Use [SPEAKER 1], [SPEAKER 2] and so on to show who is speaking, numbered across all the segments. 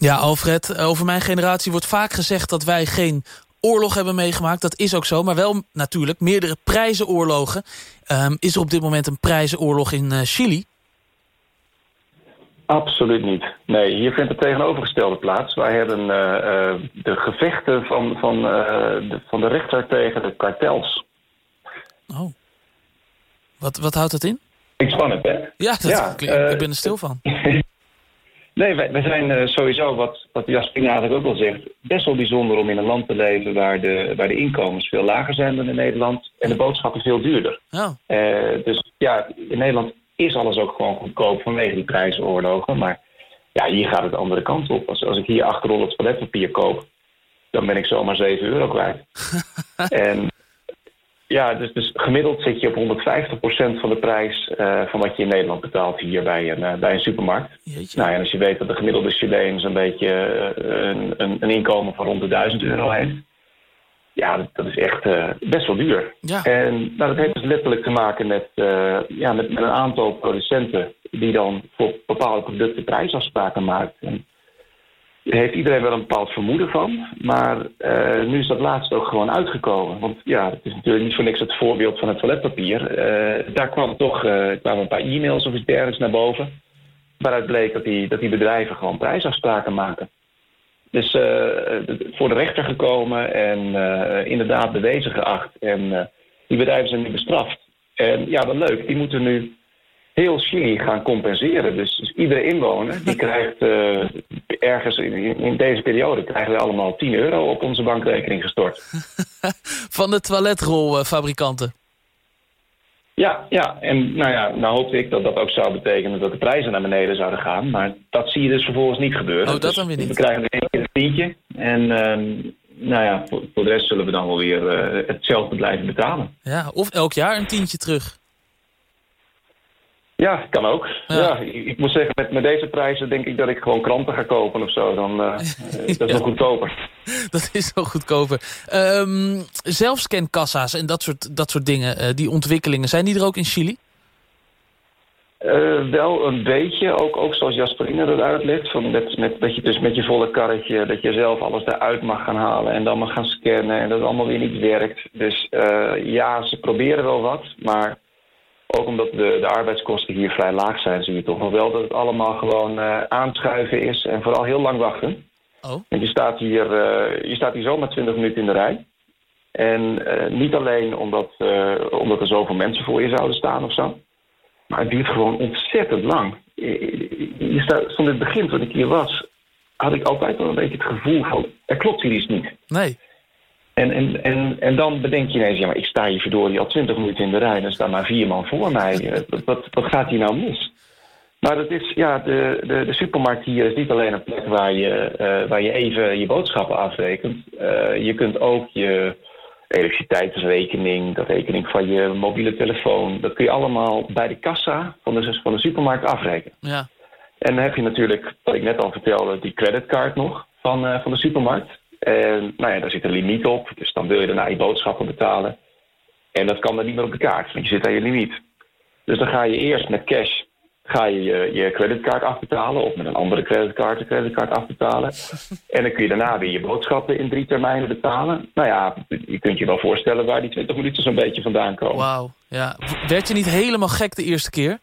[SPEAKER 1] Ja, Alfred, over mijn generatie wordt vaak gezegd dat wij geen oorlog hebben meegemaakt. Dat is ook zo, maar wel natuurlijk meerdere prijzenoorlogen. Um, is er op dit moment een prijzenoorlog in uh, Chili?
[SPEAKER 2] Absoluut niet. Nee, hier vindt het tegenovergestelde plaats. Wij hebben uh, uh, de gevechten van, van, de, van de rechter tegen de kartels.
[SPEAKER 1] Oh. Wat, wat houdt dat in?
[SPEAKER 2] Ik spannend, hè?
[SPEAKER 1] Ja, dat, ja ik ben er stil van.
[SPEAKER 2] Nee, wij, wij zijn uh, sowieso, wat, wat Jasper eigenlijk ook al zegt... best wel bijzonder om in een land te leven... waar de, waar de inkomens veel lager zijn dan in Nederland... en de boodschappen veel duurder.
[SPEAKER 1] Oh.
[SPEAKER 2] Uh, dus ja, in Nederland is alles ook gewoon goedkoop... vanwege die prijzenoorlogen. Maar ja, hier gaat het de andere kant op. Als, als ik hier acht rollen toiletpapier koop... dan ben ik zomaar 7 euro kwijt. en ja, dus, dus gemiddeld zit je op 150% van de prijs uh, van wat je in Nederland betaalt hier bij een, uh, bij een supermarkt.
[SPEAKER 1] Jeetje.
[SPEAKER 2] Nou, en als je weet dat de gemiddelde Chileen zo'n beetje uh, een, een, een, inkomen van rond de 1000 euro heeft. Ja, dat, dat is echt best wel duur.
[SPEAKER 1] Ja.
[SPEAKER 2] En nou, dat heeft dus letterlijk te maken met, ja, met, met een aantal producenten die dan voor bepaalde producten prijsafspraken maakt. En heeft iedereen wel een bepaald vermoeden van. Maar uh, nu is dat laatst ook gewoon uitgekomen. Want ja, het is natuurlijk niet voor niks het voorbeeld van het toiletpapier. Uh, daar kwam toch, uh, kwamen een paar e-mails of iets dergelijks naar boven. Waaruit bleek dat die, dat die bedrijven gewoon prijsafspraken maken. Dus voor de rechter gekomen en inderdaad bewezen geacht. En die bedrijven zijn nu bestraft. En ja, wel leuk. Die moeten nu heel Chili gaan compenseren. Dus, dus iedere inwoner die krijgt ergens in, in, deze periode krijgen we allemaal 10 euro op onze bankrekening gestort.
[SPEAKER 1] Van de toiletrolfabrikanten.
[SPEAKER 2] Ja, ja, en nou ja, nou hoopte ik dat dat ook zou betekenen dat de prijzen naar beneden zouden gaan. Maar dat zie je dus vervolgens niet gebeuren.
[SPEAKER 1] Oh, dat
[SPEAKER 2] dus
[SPEAKER 1] dan weer niet.
[SPEAKER 2] We krijgen één keer een tientje. En uh, nou ja, voor, voor, de rest zullen we dan wel weer uh, hetzelfde blijven betalen.
[SPEAKER 1] Ja, of elk jaar een tientje terug.
[SPEAKER 2] Ja, kan ook. Ja. ja ik, ik, moet zeggen, met, met deze prijzen denk ik dat ik gewoon kranten ga kopen of zo. Dan, uh, dat is wel goedkoper.
[SPEAKER 1] Dat is wel goedkoper. Um, zelfscankassa's en dat soort, dat soort dingen, uh, die ontwikkelingen, zijn die er ook in Chili?
[SPEAKER 2] Uh, wel een beetje, ook, ook zoals Jasperine dat uitlegt. Van met, met, dat je dus met je volle karretje, dat je zelf alles eruit mag gaan halen en dan mag gaan scannen en dat het allemaal weer niet werkt. Dus ja, ze proberen wel wat, maar ook omdat de, de arbeidskosten hier vrij laag zijn, zie je toch wel dat het allemaal gewoon uh, aanschuiven is en vooral heel lang wachten.
[SPEAKER 1] Oh.
[SPEAKER 2] Want je staat hier, uh, je staat hier zomaar 20 minuten in de rij. En uh, niet alleen omdat, omdat er zoveel mensen voor je zouden staan of zo. Maar het duurt gewoon ontzettend lang. Je staat, van het begin, toen ik hier was, had ik altijd wel een beetje het gevoel van... er klopt hier iets niet.
[SPEAKER 1] Nee.
[SPEAKER 2] En, en, en, en dan bedenk je ineens, ja, maar ik sta hier verdorie al twintig minuten in de rij... en er staan maar vier man voor mij. wat, wat gaat hier nou mis? Maar dat is, ja, de, de, de supermarkt hier is niet alleen een plek waar je, uh, waar je even je boodschappen afrekent. Uh, je kunt ook je elektriciteitsrekening, de rekening van je mobiele telefoon... dat kun je allemaal bij de kassa van de, van de supermarkt afrekenen.
[SPEAKER 1] Ja.
[SPEAKER 2] En dan heb je natuurlijk, wat ik net al vertelde, die creditcard nog van, uh, van de supermarkt... En nou ja, daar zit een limiet op. Dus dan wil je daarna je boodschappen betalen. En dat kan dan niet meer op de kaart, want je zit aan je limiet. Dus dan ga je eerst met cash ga je, je je creditcard afbetalen... of met een andere creditcard de creditcard afbetalen. En dan kun je daarna weer je boodschappen in drie termijnen betalen. Nou ja, je kunt je wel voorstellen waar die 20 minuten zo'n beetje vandaan komen.
[SPEAKER 1] Wauw, ja. Werd je niet helemaal gek de eerste keer?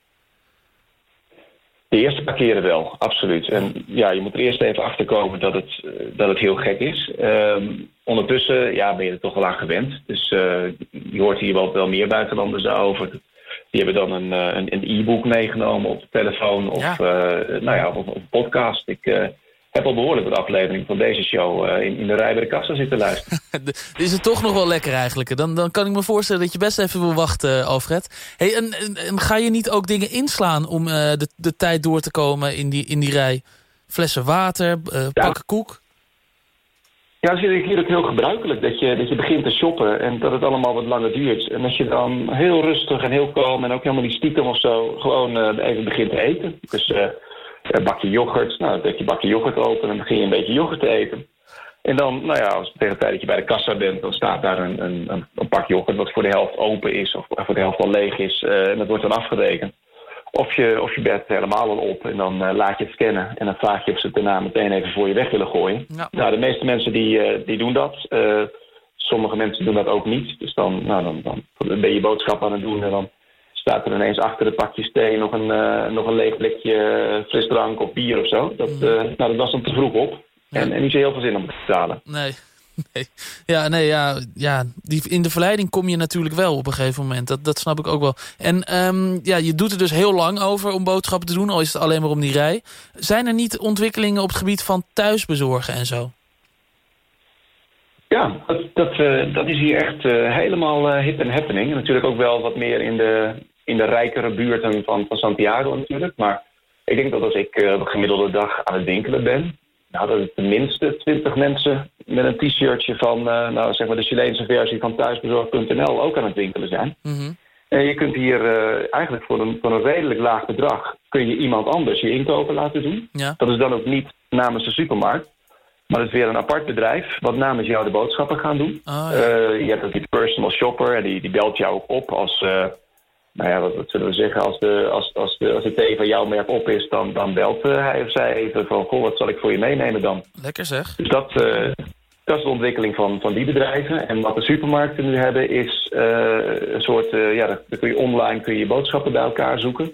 [SPEAKER 2] De eerste paar keren wel, absoluut. En ja, je moet er eerst even achter komen dat het, uh, dat het heel gek is. Um, ondertussen ja, ben je er toch wel aan gewend. Dus uh, je hoort hier wel, wel meer buitenlanders over. Die hebben dan een, uh, een e-book meegenomen op de telefoon of,
[SPEAKER 1] Ja.
[SPEAKER 2] nou ja, of, of een podcast. Ik heb al behoorlijk wat aflevering van deze show in, in de rij bij de kassa zitten luisteren.
[SPEAKER 1] is het toch nog wel lekker eigenlijk. Dan, dan kan ik me voorstellen dat je best even wil wachten, Alfred. Hey, en, en, en ga je niet ook dingen inslaan om uh, de, de tijd door te komen in die, in die rij? Flessen water, uh,
[SPEAKER 2] Ja.
[SPEAKER 1] pakken koek?
[SPEAKER 2] Ja, dat is hier ook heel gebruikelijk. Dat je, dat je begint te shoppen en dat het allemaal wat langer duurt. En dat je dan heel rustig en heel kalm en ook helemaal niet stiekem of zo... gewoon eh, even begint te eten. Dus eh, een bakje yoghurt, nou, dan trek je bakje yoghurt open en dan begin je een beetje yoghurt te eten. En dan, nou ja, als tegen de tijd dat je bij de kassa bent... dan staat daar een, een, een, pak yoghurt wat voor de helft open is of voor de helft al leeg is. eh, en dat wordt dan afgerekend. Of je, of je bed helemaal al op en dan laat je het scannen. En dan vraag je of ze het daarna meteen even voor je weg willen gooien.
[SPEAKER 1] Ja.
[SPEAKER 2] Nou, de meeste mensen die, die doen dat. sommige mensen doen dat ook niet. Dus dan, nou, dan, dan ben je boodschap aan het doen en dan staat er ineens achter de pakjes thee nog een, uh, nog een leeg blikje frisdrank of bier of zo. Dat, uh, nou, dat was dan te vroeg op. Ja. En, en niet zo heel veel zin om te betalen.
[SPEAKER 1] Nee. Nee. Ja, nee, ja, ja die, in de verleiding kom je natuurlijk wel op een gegeven moment. Dat, dat snap ik ook wel. En um, ja, je doet er dus heel lang over om boodschappen te doen, al is het alleen maar om die rij. Zijn er niet ontwikkelingen op het gebied van thuisbezorgen en zo?
[SPEAKER 2] Ja, dat, dat, uh, dat is hier echt uh, helemaal uh, hip en happening. En natuurlijk ook wel wat meer in de, in de rijkere buurten van, van Santiago natuurlijk. Maar ik denk dat als ik een gemiddelde dag aan het winkelen ben... Nou, dat er tenminste 20 mensen met een t-shirtje van nou, zeg maar de Chileense versie van thuisbezorg.nl ook aan het winkelen zijn.
[SPEAKER 1] Mm -hmm.
[SPEAKER 2] En je kunt hier eigenlijk voor een, voor een redelijk laag bedrag... kun je iemand anders je inkopen laten doen.
[SPEAKER 1] Ja.
[SPEAKER 2] Dat is dan ook niet namens de supermarkt. Maar het is weer een apart bedrijf wat namens jou de boodschappen gaan doen.
[SPEAKER 1] Oh,
[SPEAKER 2] ja. uh, je hebt ook die personal shopper en die, die belt jou ook op als... Nou ja, wat, wat, zullen we zeggen? Als de, als, als, de, als de thee van jouw merk op is, dan, dan belt uh, hij of zij even van... Goh, wat zal ik voor je meenemen dan?
[SPEAKER 1] Lekker zeg.
[SPEAKER 2] Dus dat, dat is de ontwikkeling van, van die bedrijven. En wat de supermarkten nu hebben is een soort... ja, dan kun je online kun je, je boodschappen bij elkaar zoeken.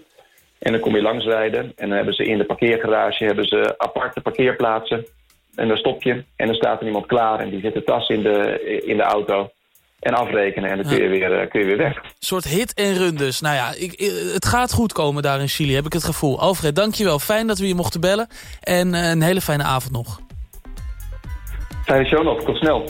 [SPEAKER 2] En dan kom je langsrijden. En dan hebben ze in de parkeergarage hebben ze aparte parkeerplaatsen. En dan stop je en dan staat er iemand klaar en die zet de tas in de, in de auto. En afrekenen en dan kun je, weer, kun je weer weg. Een
[SPEAKER 1] soort hit en run dus. Nou ja, ik, het gaat goed komen daar in Chili, heb ik het gevoel. Alfred, dankjewel. Fijn dat we je mochten bellen. En een hele fijne avond nog.
[SPEAKER 2] Fijne show nog. Tot snel.